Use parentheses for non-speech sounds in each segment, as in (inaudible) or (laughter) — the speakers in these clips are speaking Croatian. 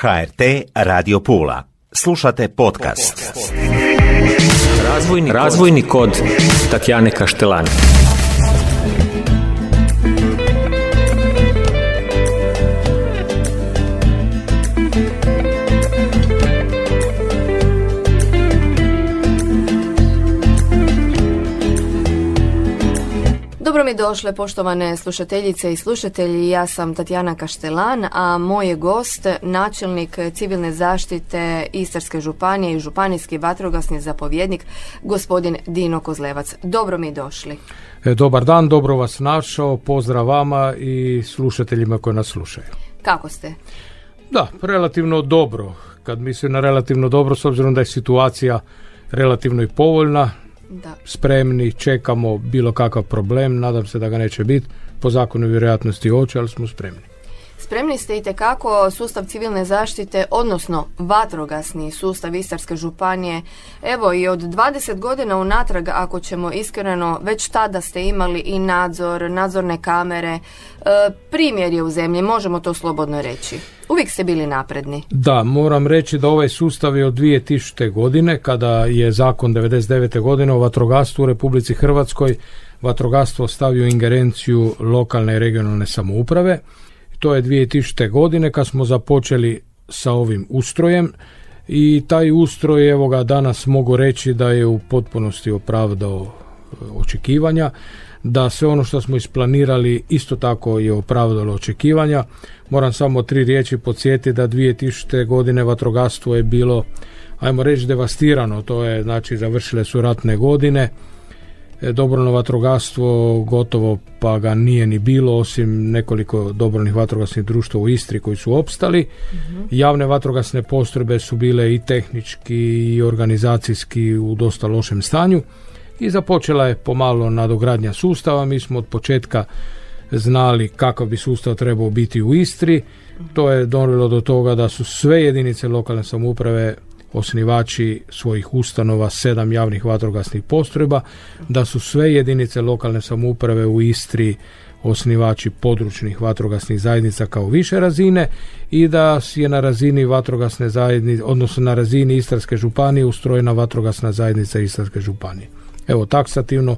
HRT Radio Pula. Slušate podcast. Razvojni, Razvojni kod Tatjane Kaštelani. Dobro mi došle poštovane slušateljice i slušatelji, ja sam Tatjana Kaštelan, a moj je gost načelnik civilne zaštite Istarske županije i županijski vatrogasni zapovjednik gospodin Dino Kozlevac. Dobro mi došli. E, dobar dan, dobro vas našao, pozdrav vama i slušateljima koji nas slušaju. Kako ste? Da, relativno dobro. Kad mislim na relativno dobro, s obzirom da je situacija relativno i povoljna, Da. spremni, čekamo bilo kakav problem, nadam se da ga neće biti, po zakonu vjerojatnosti hoće, ali smo spremni. Spremni ste i tekako sustav civilne zaštite, odnosno vatrogasni sustav Istarske županije. Evo i od 20 godina unatrag, ako ćemo iskreno, već tada ste imali i nadzor, nadzorne kamere. E, primjer je u zemlji, možemo to slobodno reći. Uvijek ste bili napredni. Da, moram reći da ovaj sustav je od 2000. godine, kada je zakon 99. godine o vatrogastvu u Republici Hrvatskoj, vatrogastvo stavio ingerenciju lokalne i regionalne samouprave. To je 2000. godine kad smo započeli sa ovim ustrojem i taj ustroj, evo ga danas mogu reći da je u potpunosti opravdao e, očekivanja, da sve ono što smo isplanirali isto tako je opravdalo očekivanja. Moram samo tri riječi podsjetiti da 2000. godine vatrogastvo je bilo, ajmo reći, devastirano, to je znači završile su ratne godine, dobrovoljno vatrogastvo gotovo pa ga nije ni bilo osim nekoliko dobrovoljnih vatrogasnih društva u Istri koji su opstali. Javne vatrogasne postrojbe su bile i tehnički i organizacijski u dosta lošem stanju i započela je pomalo nadogradnja sustava. Mi smo od početka znali kakav bi sustav trebao biti u Istri. To je donijelo do toga da su sve jedinice lokalne samouprave osnivači svojih ustanova, sedam javnih vatrogasnih postrojba, da su sve jedinice lokalne samouprave u Istri osnivači područnih vatrogasnih zajednica kao više razine i da je na razini vatrogasne zajednice, odnosno na razini Istarske županije ustrojena vatrogasna zajednica Istarske županije. Evo, taksativno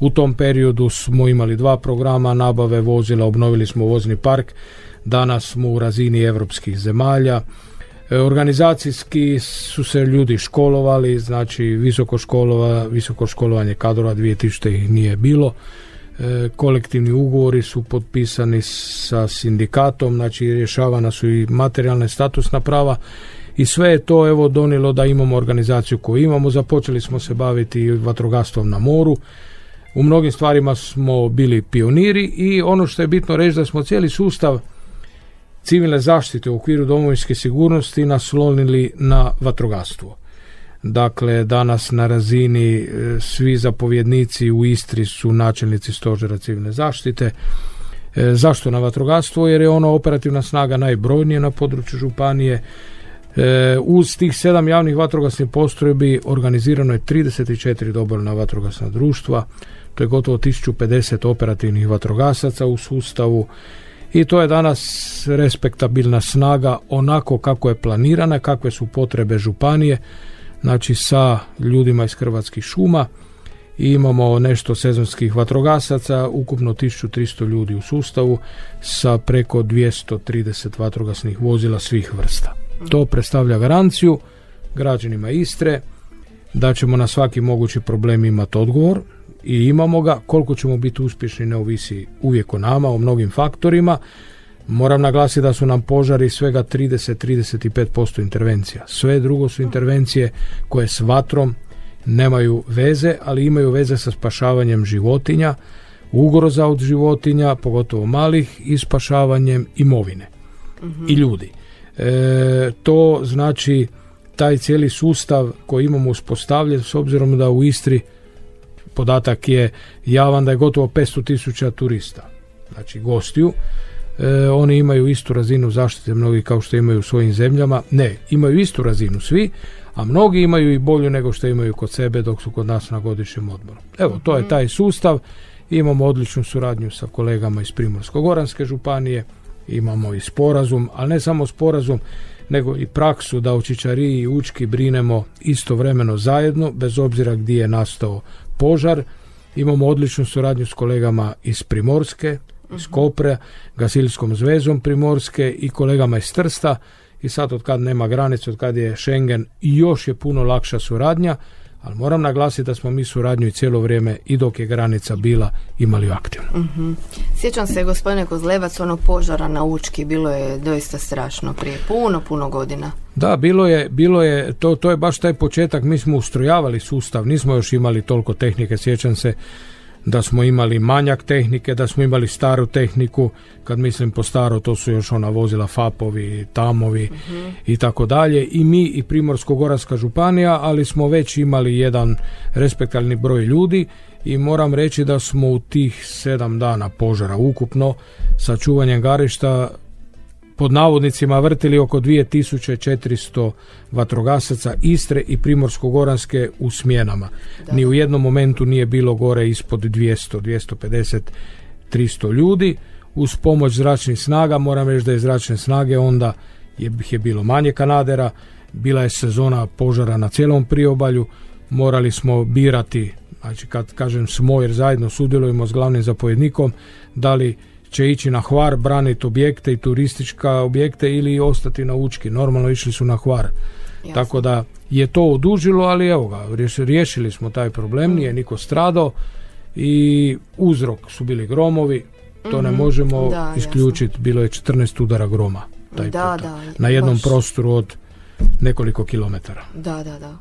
u tom periodu smo imali dva programa nabave vozila, obnovili smo vozni park, danas smo u razini europskih zemalja, Organizacijski su se ljudi školovali, znači visoko, školova, visoko školovanje kadrova 2000 ih nije bilo. E, kolektivni ugovori su potpisani sa sindikatom, znači rješavana su i materijalne statusna prava i sve je to evo donijelo da imamo organizaciju koju imamo. Započeli smo se baviti vatrogastvom na moru. U mnogim stvarima smo bili pioniri i ono što je bitno reći da smo cijeli sustav civilne zaštite u okviru domovinske sigurnosti naslonili na vatrogastvo. Dakle, danas na razini e, svi zapovjednici u Istri su načelnici stožera civilne zaštite. E, Zašto na vatrogastvo? Jer je ono operativna snaga najbrojnije na području županije. E, Uz tih sedam javnih vatrogasnih postrojbi organizirano je 34 dobrovoljna vatrogasna društva. To je gotovo 1050 operativnih vatrogasaca u sustavu i to je danas respektabilna snaga onako kako je planirana, kakve su potrebe županije, znači sa ljudima iz Hrvatskih šuma i imamo nešto sezonskih vatrogasaca, ukupno 1300 ljudi u sustavu sa preko 230 vatrogasnih vozila svih vrsta. To predstavlja garanciju građanima Istre da ćemo na svaki mogući problem imati odgovor i imamo ga. Koliko ćemo biti uspješni ne ovisi uvijek o nama, o mnogim faktorima. Moram naglasiti da su nam požari svega 30-35% intervencija. Sve drugo su intervencije koje s vatrom nemaju veze, ali imaju veze sa spašavanjem životinja, ugroza od životinja, pogotovo malih, i spašavanjem imovine i ljudi. E, to znači taj cijeli sustav koji imamo uspostavljen s obzirom da u Istri podatak je javan da je gotovo 500 tisuća turista, znači gostiju. E, oni imaju istu razinu zaštite mnogi kao što imaju u svojim zemljama. Ne, imaju istu razinu svi, a mnogi imaju i bolju nego što imaju kod sebe dok su kod nas na godišnjem odmoru. Evo, to je taj sustav. Imamo odličnu suradnju sa kolegama iz Primorsko-Goranske županije, imamo i sporazum, ali ne samo sporazum, nego i praksu da u Čičariji i Učki brinemo istovremeno zajedno, bez obzira gdje je nastao požar. Imamo odličnu suradnju s kolegama iz Primorske, iz Kopre, Gasilskom zvezom Primorske i kolegama iz Trsta i sad od kad nema granice, od kad je Schengen još je puno lakša suradnja, ali moram naglasiti da smo mi suradnju i cijelo vrijeme i dok je granica bila imali aktivno. Mhm. Sjećam se gospodine Kozlevac onog požara na Učki, bilo je doista strašno prije puno, puno godina. Da, bilo je, bilo je to, to je baš taj početak, mi smo ustrojavali sustav, nismo još imali toliko tehnike, sjećam se da smo imali manjak tehnike, da smo imali staru tehniku, kad mislim po staro to su još ona vozila FAPovi, TAMovi i tako dalje. I mi i Primorsko-Goranska županija, ali smo već imali jedan respektalni broj ljudi i moram reći da smo u tih sedam dana požara ukupno sa čuvanjem garišta pod navodnicima vrtili oko 2400 vatrogasaca Istre i Primorsko-Goranske u smjenama. Ni u jednom momentu nije bilo gore ispod 200, 250, 300 ljudi. Uz pomoć zračnih snaga, moram reći da je zračne snage onda je, je bilo manje kanadera, bila je sezona požara na cijelom priobalju, morali smo birati, znači kad kažem smo jer zajedno sudjelujemo s glavnim zapovjednikom, da li će ići na Hvar braniti objekte i turistička objekte ili ostati na Učki. Normalno išli su na Hvar. Tako da je to odužilo, ali evo ga, riješili smo taj problem, nije niko stradao i uzrok su bili gromovi, to ne Mhm. možemo isključiti, bilo je 14 udara groma taj Da, puta. da, na jednom baš. prostoru od nekoliko kilometara. Da, da, da.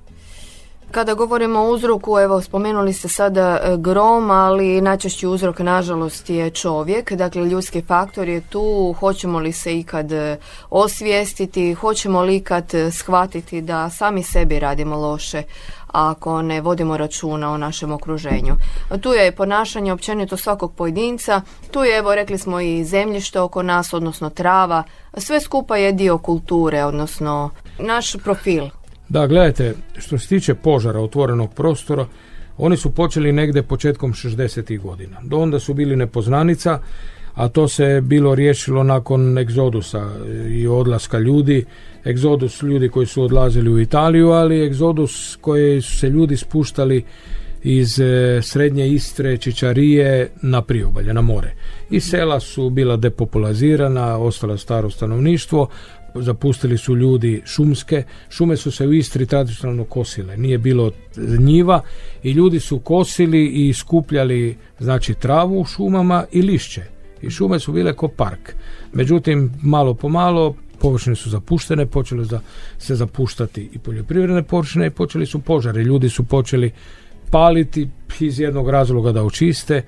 Kada govorimo o uzroku, evo spomenuli ste sada e, grom, ali najčešći uzrok nažalost je čovjek, dakle ljudski faktor je tu, hoćemo li se ikad e, osvijestiti, hoćemo li ikad e, shvatiti da sami sebi radimo loše ako ne vodimo računa o našem okruženju. Tu je ponašanje općenito svakog pojedinca, tu je evo rekli smo i zemljište oko nas, odnosno trava, sve skupa je dio kulture, odnosno naš profil. Da, gledajte, što se tiče požara otvorenog prostora, oni su počeli negdje početkom 60. godina. Do onda su bili nepoznanica, a to se bilo riješilo nakon egzodusa i odlaska ljudi. Egzodus ljudi koji su odlazili u Italiju, ali egzodus koji su se ljudi spuštali iz e, srednje Istre, Čičarije na priobalje, na more. I sela su bila depopulazirana, ostalo staro stanovništvo, zapustili su ljudi šumske. Šume su se u Istri tradicionalno kosile, nije bilo njiva i ljudi su kosili i skupljali znači travu u šumama i lišće. I šume su bile ko park. Međutim, malo po malo površine su zapuštene, počele za, se zapuštati i poljoprivredne površine i počeli su požari. Ljudi su počeli paliti iz jednog razloga da očiste.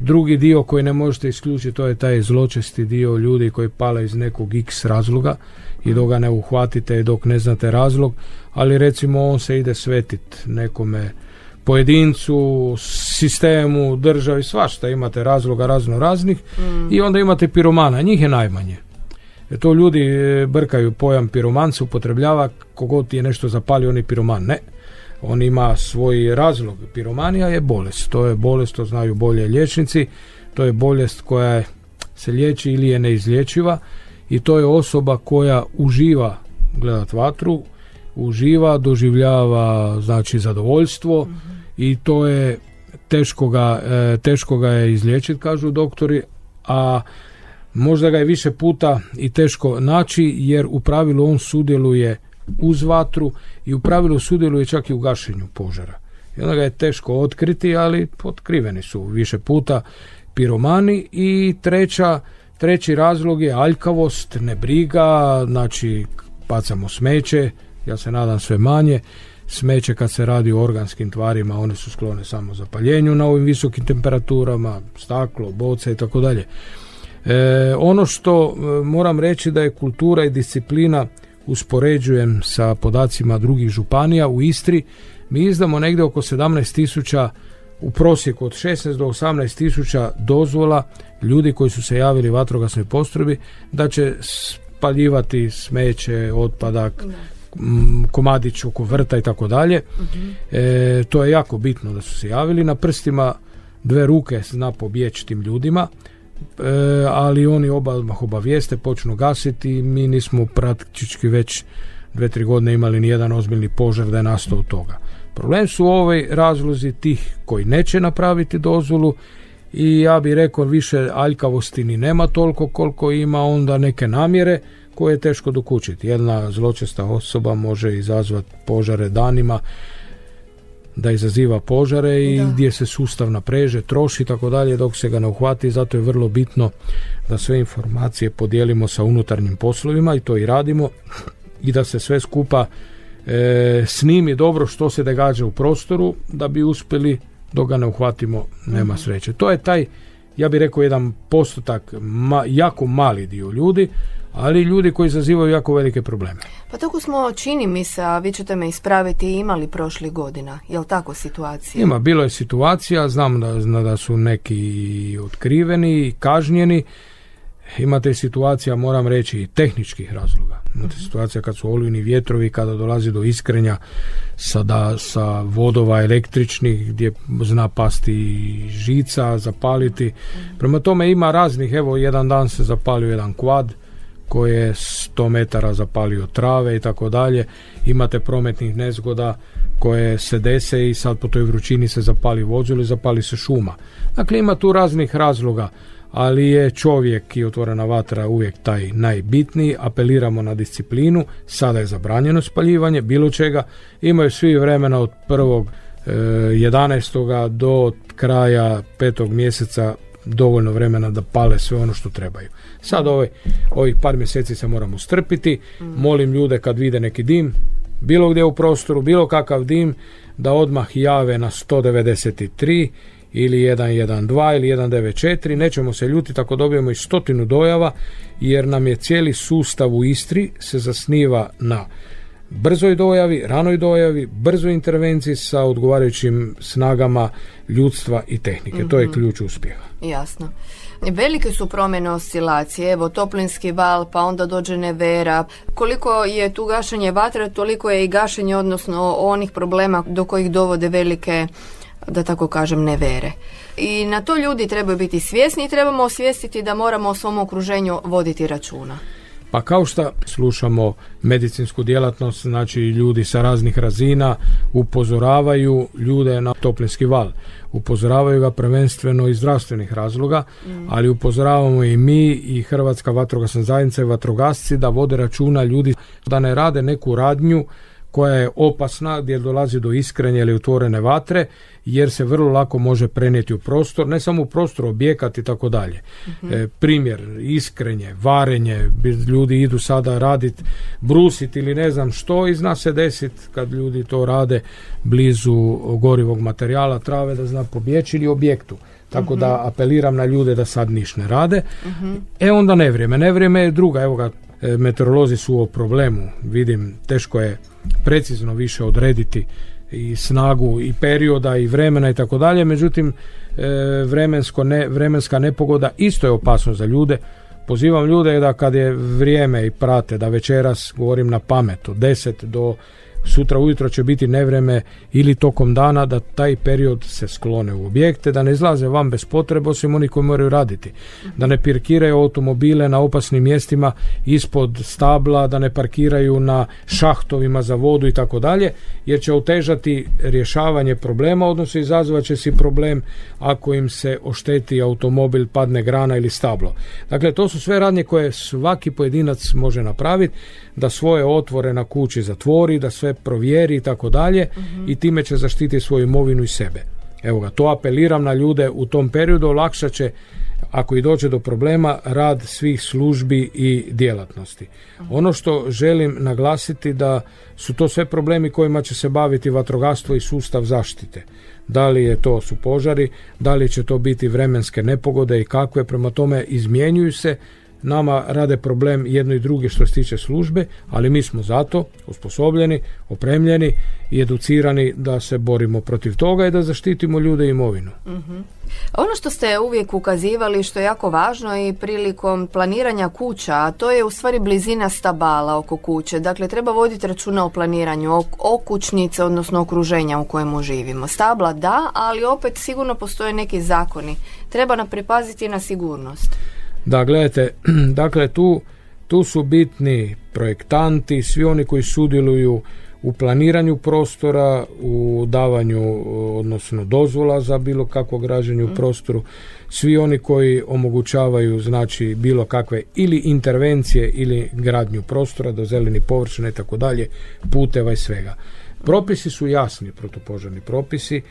Drugi dio koji ne možete isključiti to je taj zločesti dio ljudi koji pale iz nekog x razloga i dok ga ne uhvatite dok ne znate razlog, ali recimo on se ide svetit nekome pojedincu, sistemu, državi, svašta imate razloga razno raznih i onda imate piromana, njih je najmanje. Jer to ljudi e, brkaju pojam piroman se upotrebljava kogod je nešto zapalio on je piroman. Ne, on ima svoj razlog. Piromanija je bolest. To je bolest, to znaju bolje liječnici. To je bolest koja se liječi ili je neizlječiva i to je osoba koja uživa gledat vatru, uživa, doživljava znači zadovoljstvo i to je teško ga, e, teško ga je izliječiti kažu doktori, a možda ga je više puta i teško naći jer u pravilu on sudjeluje uz vatru i u pravilu sudjeluje čak i u gašenju požara. I onda ga je teško otkriti, ali otkriveni su više puta piromani i treća, treći razlog je aljkavost, nebriga, znači bacamo smeće, ja se nadam sve manje, smeće kad se radi o organskim tvarima, one su sklone samo zapaljenju na ovim visokim temperaturama, staklo, boce i tako dalje. E, ono što e, moram reći da je kultura i disciplina uspoređujem sa podacima drugih županija u Istri, mi izdamo negdje oko 17 tisuća u prosjeku od 16 do 18 tisuća dozvola ljudi koji su se javili vatrogasnoj postrojbi da će spaljivati smeće, otpadak, komadić oko vrta i tako dalje. E, to je jako bitno da su se javili. Na prstima dve ruke zna pobjeći tim ljudima. ali oni oba odmah obavijeste, počnu gasiti mi nismo praktički već dve, tri godine imali ni jedan ozbiljni požar da je nastao toga. Problem su ovaj razlozi tih koji neće napraviti dozvolu i ja bih rekao više aljkavosti ni nema toliko koliko ima onda neke namjere koje je teško dokučiti. Jedna zločesta osoba može izazvati požare danima, da izaziva požare i gdje se sustav napreže, troši i tako dalje dok se ga ne uhvati. Zato je vrlo bitno da sve informacije podijelimo sa unutarnjim poslovima i to i radimo i da se sve skupa e, snimi dobro što se događa u prostoru da bi uspjeli dok ga ne uhvatimo nema mhm. sreće. To je taj ja bih rekao jedan postotak jako mali dio ljudi ali ljudi koji izazivaju jako velike probleme. Pa tako smo, čini mi se, a vi ćete me ispraviti, imali prošli godina. Je li tako situacija? Ima, bilo je situacija, znam da, da su neki otkriveni, kažnjeni, imate situacija, moram reći, tehničkih razloga. Mhm. situacija kad su olujni vjetrovi, kada dolazi do iskrenja sada sa vodova električnih gdje zna pasti žica, zapaliti. Prema tome ima raznih, evo jedan dan se zapalio jedan kvad, koje je 100 metara zapalio trave i tako dalje. Imate prometnih nezgoda koje se dese i sad po toj vrućini se zapali vozilo i zapali se šuma. Dakle, ima tu raznih razloga, ali je čovjek i otvorena vatra uvijek taj najbitniji. Apeliramo na disciplinu, sada je zabranjeno spaljivanje, bilo čega. Imaju svi vremena od prvog 11. E, do kraja petog mjeseca dovoljno vremena da pale sve ono što trebaju. Sad ovaj, ovih par mjeseci se moramo strpiti. Molim ljude kad vide neki dim, bilo gdje u prostoru, bilo kakav dim, da odmah jave na 193 ili 112 ili 194. Nećemo se ljutiti ako dobijemo i stotinu dojava, jer nam je cijeli sustav u Istri se zasniva na brzoj dojavi, ranoj dojavi, brzoj intervenciji sa odgovarajućim snagama ljudstva i tehnike. To je mhm. ključ uspjeha. Jasno. Velike su promjene oscilacije, evo toplinski val, pa onda dođe nevera. Koliko je tu gašenje vatre, toliko je i gašenje, odnosno onih problema do kojih dovode velike, da tako kažem, nevere. I na to ljudi trebaju biti svjesni i trebamo osvijestiti da moramo o svom okruženju voditi računa. Pa kao što slušamo medicinsku djelatnost, znači ljudi sa raznih razina upozoravaju ljude na toplinski val. Upozoravaju ga prvenstveno iz zdravstvenih razloga, mm. ali upozoravamo i mi i Hrvatska vatrogasna zajednica i vatrogasci da vode računa ljudi da ne rade neku radnju koja je opasna gdje dolazi do iskrenja ili otvorene vatre jer se vrlo lako može prenijeti u prostor, ne samo u prostor, objekat i tako dalje. Mhm. E, primjer, iskrenje, varenje, ljudi idu sada raditi, brusiti ili ne znam što i zna se desiti kad ljudi to rade blizu gorivog materijala, trave da zna pobjeći ili objektu. Tako da mhm. apeliram na ljude da sad niš ne rade. Mhm. E onda nevrijeme. Nevrijeme je druga. Evo ga, meteorolozi su o problemu. Vidim, teško je precizno više odrediti i snagu i perioda i vremena i tako dalje, međutim e, vremensko ne, vremenska nepogoda isto je opasno za ljude. Pozivam ljude da kad je vrijeme i prate da večeras govorim na pamet od 10 do sutra ujutro će biti nevreme ili tokom dana da taj period se sklone u objekte, da ne izlaze van bez potrebe osim oni koji moraju raditi. Da ne parkiraju automobile na opasnim mjestima ispod stabla, da ne parkiraju na šahtovima za vodu i tako dalje, jer će otežati rješavanje problema, odnosno izazvat će si problem ako im se ošteti automobil, padne grana ili stablo. Dakle, to su sve radnje koje svaki pojedinac može napraviti, da svoje otvore na kući zatvori, da sve provjeri i tako dalje i time će zaštiti svoju imovinu i sebe. Evo ga, to apeliram na ljude u tom periodu, olakšat će ako i dođe do problema rad svih službi i djelatnosti. Ono što želim naglasiti da su to sve problemi kojima će se baviti vatrogastvo i sustav zaštite. Da li je to su požari, da li će to biti vremenske nepogode i kakve, prema tome izmjenjuju se nama rade problem jedno i drugi što se tiče službe, ali mi smo zato osposobljeni, opremljeni i educirani da se borimo protiv toga i da zaštitimo ljude i imovinu. Ono što ste uvijek ukazivali što je jako važno i prilikom planiranja kuća, a to je u stvari blizina stabala oko kuće. Dakle, treba voditi računa o planiranju okućnice, odnosno okruženja u kojemu živimo. Stabla da, ali opet sigurno postoje neki zakoni. Treba nam pripaziti na sigurnost. Da, gledajte, (clears throat) dakle tu, tu su bitni projektanti, svi oni koji sudjeluju u planiranju prostora, u davanju odnosno dozvola za bilo kakvo građenje u mm. prostoru, svi oni koji omogućavaju znači bilo kakve ili intervencije ili gradnju prostora do zeleni površine i tako dalje, puteva i svega. Propisi su jasni, protupožarni propisi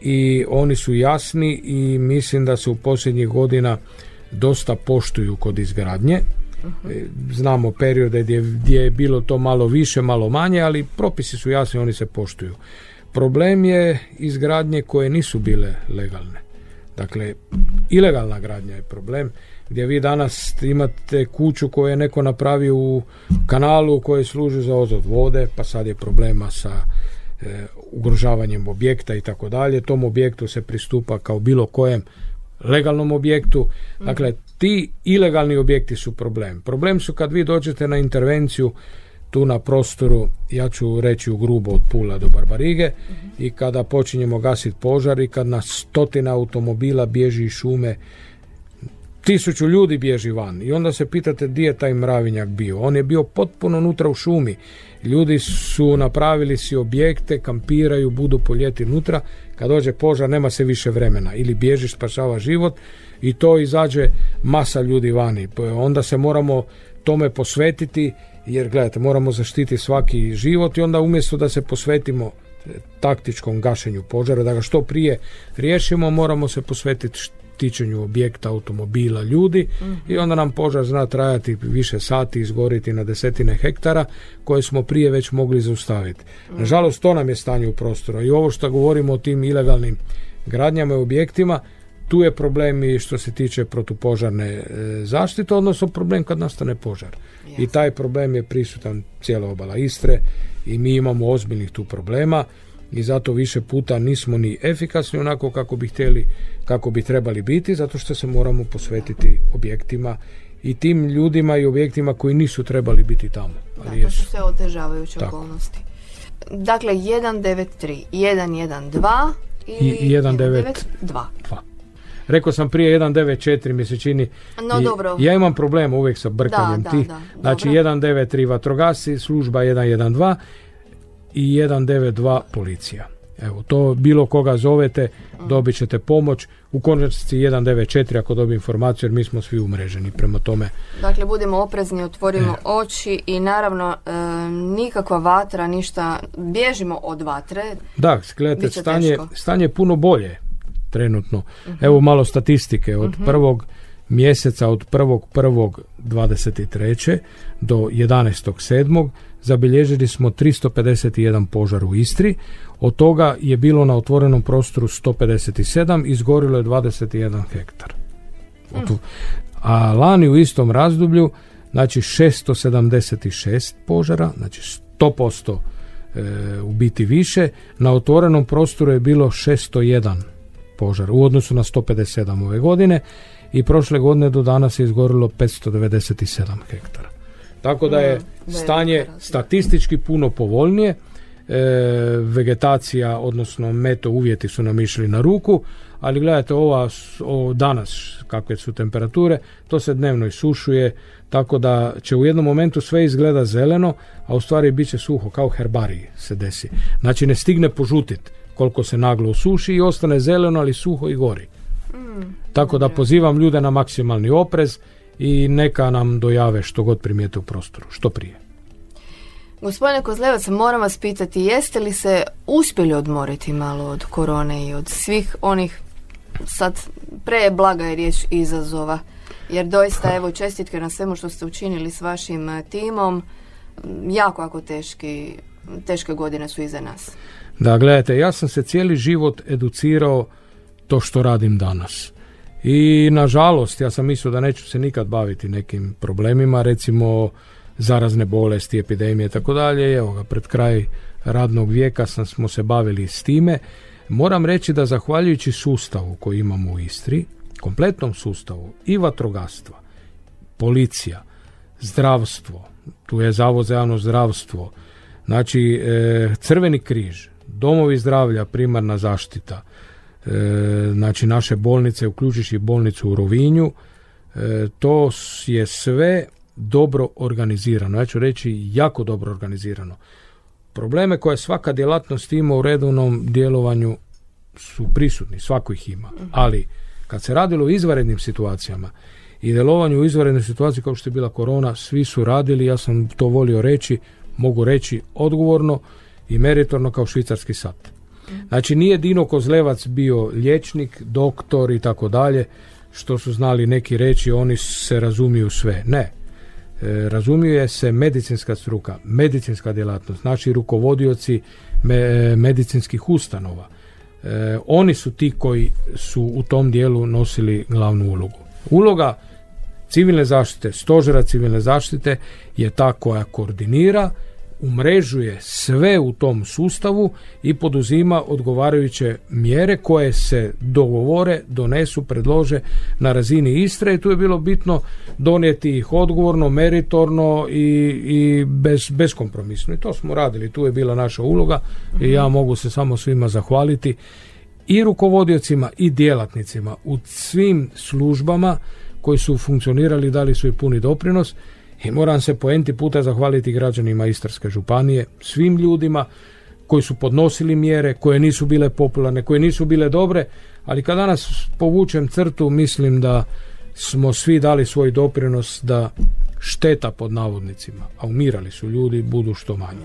i oni su jasni i mislim da se u posljednjih godina dosta poštuju kod izgradnje. E, znamo periode gdje, gdje je bilo to malo više, malo manje, ali propisi su jasni, oni se poštuju. Problem je izgradnje koje nisu bile legalne. Dakle, ilegalna gradnja je problem gdje vi danas imate kuću koju je neko napravio u kanalu koji služi za ozod vode, pa sad je problema sa e, ugrožavanjem objekta i tako dalje. Tom objektu se pristupa kao bilo kojem legalnom objektu. Dakle, ti ilegalni objekti su problem. Problem su kad vi dođete na intervenciju tu na prostoru, ja ću reći u grubo od Pula do Barbarige i kada počinjemo gasiti požar i kad na stotina automobila bježi iz šume tisuću ljudi bježi van i onda se pitate gdje je taj mravinjak bio. On je bio potpuno unutra u šumi. Ljudi su napravili si objekte, kampiraju, budu po ljeti unutra. Kad dođe požar nema se više vremena. Ili bježiš, spašava život i to izađe masa ljudi vani. Onda se moramo tome posvetiti jer gledajte, moramo zaštiti svaki život i onda umjesto da se posvetimo taktičkom gašenju požara, da ga što prije riješimo, moramo se posvetiti tičenju objekta, automobila, ljudi i onda nam požar zna trajati više sati, izgoriti na desetine hektara koje smo prije već mogli zaustaviti. Nažalost, to nam je stanje u prostoru i ovo što govorimo o tim ilegalnim gradnjama i objektima, tu je problem i što se tiče protupožarne e, zaštite, odnosno problem kad nastane požar. I taj problem je prisutan cijela obala Istre i mi imamo ozbiljnih tu problema i zato više puta nismo ni efikasni onako kako bi htjeli, kako bi trebali biti, zato što se moramo posvetiti objektima i tim ljudima i objektima koji nisu trebali biti tamo. Ali da, to su sve otežavajuće okolnosti. Dakle, 193, 112 i 192. Rekao sam prije 194 mi se čini. No, dobro. Ja imam problem uvijek sa brkanjem da, ti. Da, znači 193 vatrogasi, služba 112 i 192 policija. Evo, to bilo koga zovete, dobit ćete pomoć. U konačnici 194 ako dobije informaciju jer mi smo svi umreženi prema tome. Dakle, budemo oprezni, otvorimo e. oči i naravno e, nikakva vatra, ništa, bježimo od vatre. Da, gledajte, stanje, stanje je puno bolje trenutno. Mhm. Evo malo statistike od uh prvog mjeseca od 1.1.23. do 11.7. zabilježili smo 351 požar u Istri, od toga je bilo na otvorenom prostoru 157, izgorilo je 21 hektar. A lani u istom razdoblju, znači 676 požara, znači 100% e, u biti više, na otvorenom prostoru je bilo 601 požar u odnosu na 157 ove godine i prošle godine do danas je izgorilo 597 hektara. Tako da je stanje statistički puno povoljnije, e, vegetacija, odnosno meto uvjeti su nam išli na ruku, ali gledajte ova o danas kakve su temperature, to se dnevno isušuje, tako da će u jednom momentu sve izgleda zeleno, a u stvari bit će suho, kao herbariji se desi. Znači ne stigne požutit koliko se naglo osuši i ostane zeleno, ali suho i gori. Tako da pozivam ljude na maksimalni oprez i neka nam dojave što god primijete u prostoru, što prije. Gospodine Kozlevac, moram vas pitati, jeste li se uspjeli odmoriti malo od korone i od svih onih, sad pre blaga je riječ izazova, jer doista evo čestitke na svemu što ste učinili s vašim eh, timom, jako, jako teški, teške godine su iza nas. Da, gledajte, ja sam se cijeli život educirao to što radim danas. I nažalost, ja sam mislio da neću se nikad baviti nekim problemima, recimo zarazne bolesti, epidemije i tako dalje. Evo ga, pred kraj radnog vijeka sam, smo se bavili s time. Moram reći da zahvaljujući sustavu koji imamo u Istri, kompletnom sustavu i vatrogastva, policija, zdravstvo, tu je Zavod za javno zdravstvo, znači e, Crveni križ, domovi zdravlja, primarna zaštita, znači naše bolnice, uključujući bolnicu u Rovinju, e, to je sve dobro organizirano, ja ću reći jako dobro organizirano. Probleme koje svaka djelatnost ima u redovnom djelovanju su prisutni, svako ih ima, ali kad se radilo o izvanrednim situacijama i djelovanju u izvanrednoj situaciji kao što je bila korona, svi su radili, ja sam to volio reći, mogu reći odgovorno i meritorno kao švicarski sat. Znači nije Dino Kozlevac bio liječnik, doktor i tako dalje, što su znali neki reći, oni se razumiju sve. Ne. E, razumije se medicinska struka, medicinska djelatnost, znači rukovodioci medicinskih ustanova. E, oni su ti koji su u tom dijelu nosili glavnu ulogu. Uloga civilne zaštite, stožera civilne zaštite je ta koja koordinira, umrežuje sve u tom sustavu i poduzima odgovarajuće mjere koje se dogovore, donesu, predlože na razini Istre. I tu je bilo bitno donijeti ih odgovorno, meritorno i, i bez, beskompromisno. I to smo radili, tu je bila naša uloga i ja mogu se samo svima zahvaliti i rukovodiocima i djelatnicima u svim službama koji su funkcionirali dali su i puni doprinos i moram se poenti puta zahvaliti građanima Istarske županije, svim ljudima koji su podnosili mjere, koje nisu bile popularne, koje nisu bile dobre, ali kad danas povučem crtu, mislim da smo svi dali svoj doprinos da šteta pod navodnicima, a umirali su ljudi, budu što manje.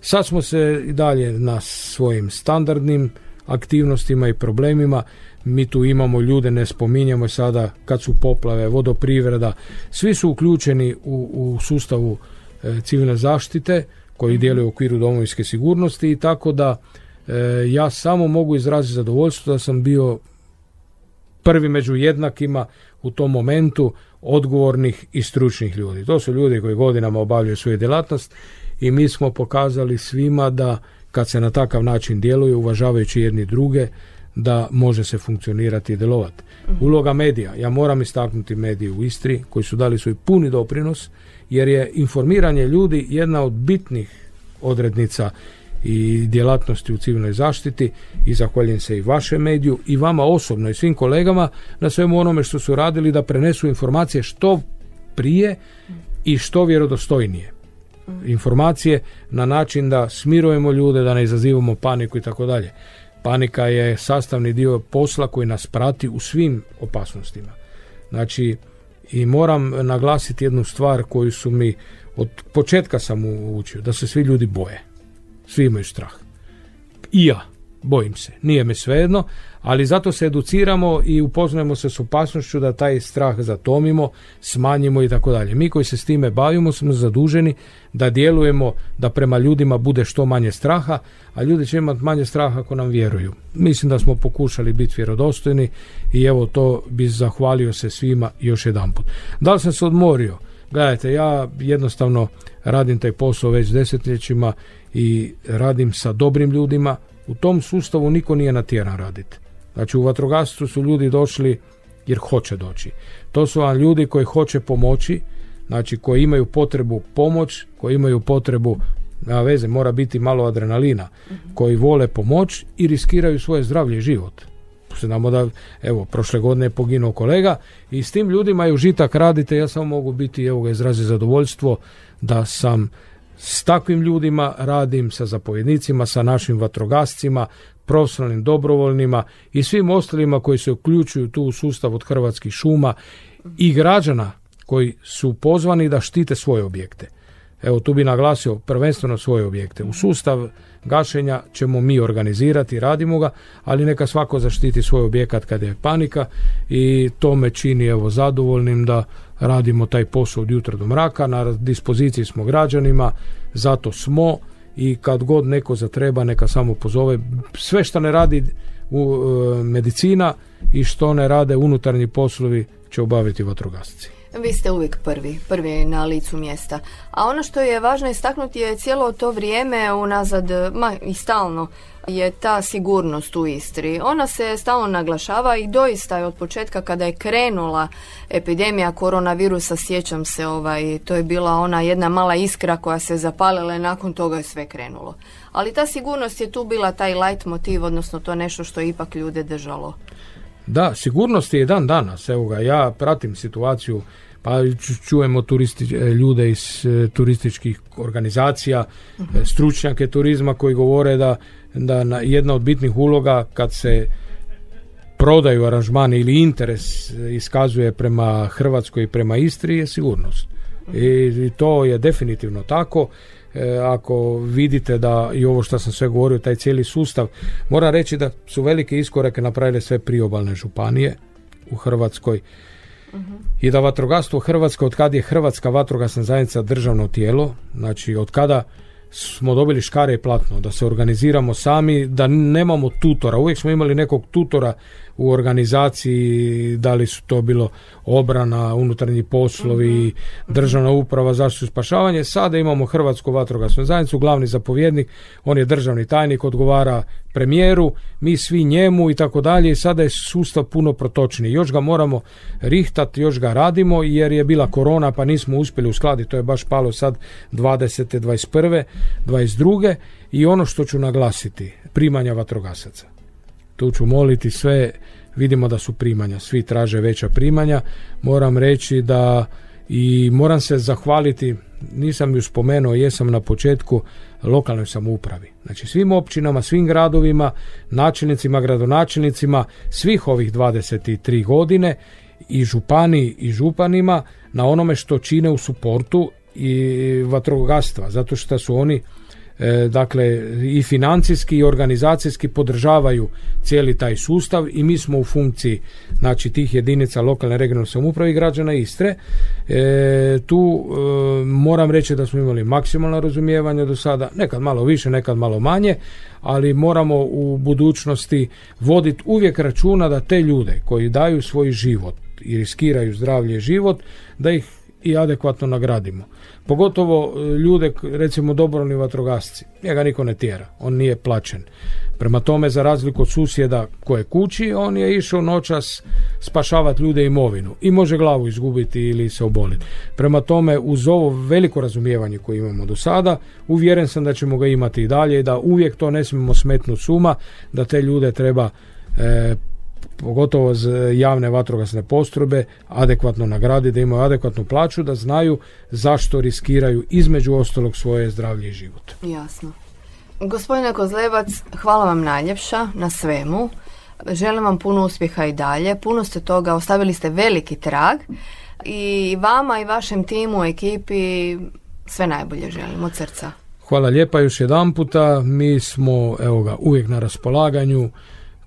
Sad smo se i dalje na svojim standardnim aktivnostima i problemima mi tu imamo ljude, ne spominjemo sada kad su poplave, vodoprivreda, svi su uključeni u, u sustavu e, civilne zaštite koji mhm. djeluju u okviru domovinske sigurnosti i tako da e, ja samo mogu izraziti zadovoljstvo da sam bio prvi među jednakima u tom momentu odgovornih i stručnih ljudi. To su ljudi koji godinama obavljaju svoju djelatnost i mi smo pokazali svima da kad se na takav način djeluje, uvažavajući jedni druge, da može se funkcionirati i djelovati. Uloga medija, ja moram istaknuti medije u Istri koji su dali svoj puni doprinos jer je informiranje ljudi jedna od bitnih odrednica i djelatnosti u civilnoj zaštiti i zahvaljujem se i vašem mediju i vama osobno i svim kolegama na svemu onome što su radili da prenesu informacije što prije i što vjerodostojnije informacije na način da smirujemo ljude, da ne izazivamo paniku i tako dalje. Panika je sastavni dio posla koji nas prati u svim opasnostima. Znači, i moram naglasiti jednu stvar koju su mi od početka sam učio, da se svi ljudi boje. Svi imaju strah. I ja, bojim se. Nije mi svejedno, ali zato se educiramo i upoznajemo se s opasnošću da taj strah zatomimo, smanjimo i tako dalje. Mi koji se s time bavimo smo zaduženi da djelujemo da prema ljudima bude što manje straha, a ljudi će imati manje straha ako nam vjeruju. Mislim da smo pokušali biti vjerodostojni i evo to bi zahvalio se svima još jedanput. Da li sam se odmorio? Gledajte, ja jednostavno radim taj posao već desetljećima i radim sa dobrim ljudima. U tom sustavu niko nije natjeran raditi. Znači u vatrogastvu su ljudi došli jer hoće doći. To su vam ljudi koji hoće pomoći, znači koji imaju potrebu pomoć, koji imaju potrebu na veze, mora biti malo adrenalina, koji vole pomoć i riskiraju svoje zdravlje i život. Znamo da, evo, prošle godine je poginuo kolega i s tim ljudima je užitak radite, ja samo mogu biti, evo ga, izrazi zadovoljstvo da sam s takvim ljudima radim, sa zapovjednicima, sa našim vatrogascima, profesionalnim dobrovoljnima i svim ostalima koji se uključuju tu u sustav od Hrvatskih šuma i građana koji su pozvani da štite svoje objekte. Evo tu bi naglasio prvenstveno svoje objekte. U sustav gašenja ćemo mi organizirati, radimo ga, ali neka svako zaštiti svoj objekat kad je panika i to me čini evo zadovoljnim da radimo taj posao od jutra do mraka, na dispoziciji smo građanima, zato smo i kad god neko zatreba neka samo pozove sve što ne radi u e, medicina i što ne rade unutarnji poslovi će obaviti vatrogasci. Vi ste uvijek prvi, prvi na licu mjesta. A ono što je važno istaknuti je cijelo to vrijeme unazad, ma i stalno, je ta sigurnost u Istri. Ona se stalno naglašava i doista je od početka kada je krenula epidemija koronavirusa, sjećam se, ovaj, to je bila ona jedna mala iskra koja se zapalila i nakon toga je sve krenulo. Ali ta sigurnost je tu bila taj light motiv, odnosno to nešto što je ipak ljude držalo. Da, sigurnost je dan danas. Evo ga, ja pratim situaciju pa čujemo turisti, e, ljude iz e, turističkih organizacija, uh stručnjake turizma koji govore da, da na jedna od bitnih uloga kad se prodaju aranžmani ili interes iskazuje prema Hrvatskoj i prema Istri je sigurnost. I, I to je definitivno tako. E, ako vidite da i ovo što sam sve govorio, taj cijeli sustav, moram reći da su velike iskorake napravile sve priobalne županije u Hrvatskoj i da vatrogastvo Hrvatske, od kad je Hrvatska vatrogasna zajednica državno tijelo, znači od kada smo dobili škare i platno, da se organiziramo sami, da nemamo tutora. Uvijek smo imali nekog tutora u organizaciji, da li su to bilo obrana, unutarnji poslovi, mhm. državna uprava, zaštitu spašavanje. Sada imamo Hrvatsku vatrogasnu zajednicu, glavni zapovjednik, on je državni tajnik, odgovara premijeru, mi svi njemu i tako dalje i sada je sustav puno protočniji. Još ga moramo rihtati, još ga radimo jer je bila korona pa nismo uspjeli uskladiti, to je baš palo sad 20. 21. 22. i ono što ću naglasiti, primanja vatrogasaca. Tu ću moliti sve, vidimo da su primanja, svi traže veća primanja. Moram reći da i moram se zahvaliti, nisam ju spomenuo, jesam na početku lokalnoj samoupravi. Znači svim općinama, svim gradovima, načelnicima, gradonačelnicima, svih ovih 23 godine i župani i županima na onome što čine u suportu i vatrogastva, zato što su oni dakle i financijski i organizacijski podržavaju cijeli taj sustav i mi smo u funkciji znači tih jedinica lokalne regionalne samouprave i građana Istre. E, tu e, moram reći da smo imali maksimalno razumijevanje do sada nekad malo više nekad malo manje ali moramo u budućnosti voditi uvijek računa da te ljude koji daju svoj život i riskiraju zdravlje i život da ih i adekvatno nagradimo. Pogotovo e, ljude, recimo dobrovni vatrogasci, njega niko ne tjera, on nije plaćen. Prema tome, za razliku od susjeda koje kući, on je išao noćas spašavati ljude imovinu i može glavu izgubiti ili se oboliti. Prema tome, uz ovo veliko razumijevanje koje imamo do sada, uvjeren sam da ćemo ga imati i dalje i da uvijek to ne smijemo smetnuti suma, da te ljude treba e, pogotovo za javne vatrogasne postrojbe adekvatno nagradi, da imaju adekvatnu plaću, da znaju zašto riskiraju između ostalog svoje zdravlje i život. Jasno. Gospodine Kozlebac, hvala vam najljepša na svemu. Želim vam puno uspjeha i dalje. Puno ste toga, ostavili ste veliki trag i vama i vašem timu, ekipi sve najbolje želim od srca. Hvala lijepa još jedan puta. Mi smo evo ga, uvijek na raspolaganju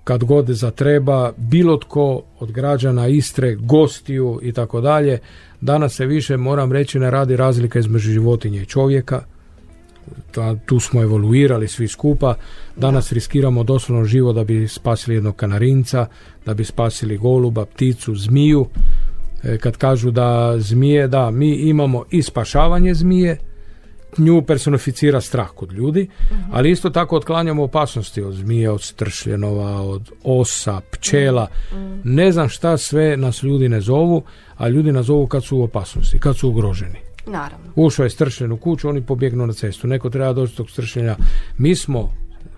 kad god zatreba, bilo tko od građana Istre, gostiju i tako dalje. Danas se više, moram reći, ne radi razlika između životinje i čovjeka. Tu smo evoluirali svi skupa. Danas riskiramo doslovno život da bi spasili jednog kanarinca, da bi spasili goluba, pticu, zmiju. E, kad kažu da zmije, da, mi imamo i spašavanje zmije, nju personificira strah kod ljudi, ali isto tako otklanjamo opasnosti od zmije, od stršljenova, od osa, pčela. Ne znam šta sve nas ljudi ne zovu, a ljudi nas zovu kad su u opasnosti, kad su ugroženi. Naravno. Ušao je stršljen u kuću, oni pobjegnu na cestu. Neko treba doći tog stršljenja. Mi smo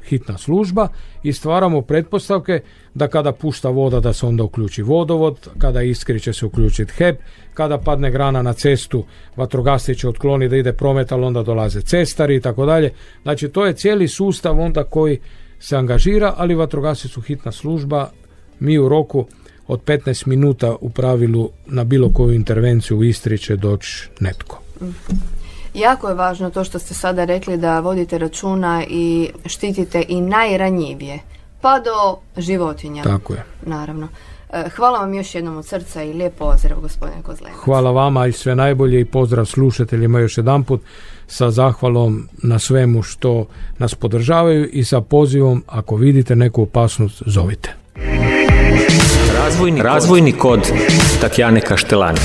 hitna služba i stvaramo pretpostavke da kada pušta voda da se onda uključi vodovod, kada iskri će se uključiti HEP, kada padne grana na cestu vatrogasci će otkloniti da ide promet, ali onda dolaze cestari i tako dalje. Znači to je cijeli sustav onda koji se angažira, ali vatrogasci su hitna služba, mi u roku od 15 minuta u pravilu na bilo koju intervenciju u Istri će doći netko. Jako je važno to što ste sada rekli da vodite računa i štitite i najranjivije, pa do životinja. Tako je. Naravno. E, hvala vam još jednom od srca i lijep pozdrav gospodine Kozlenac. Hvala vama i sve najbolje i pozdrav slušateljima još jedanput sa zahvalom na svemu što nas podržavaju i sa pozivom ako vidite neku opasnost zovite. Razvojni, razvojni kod Tatjane Kaštelani.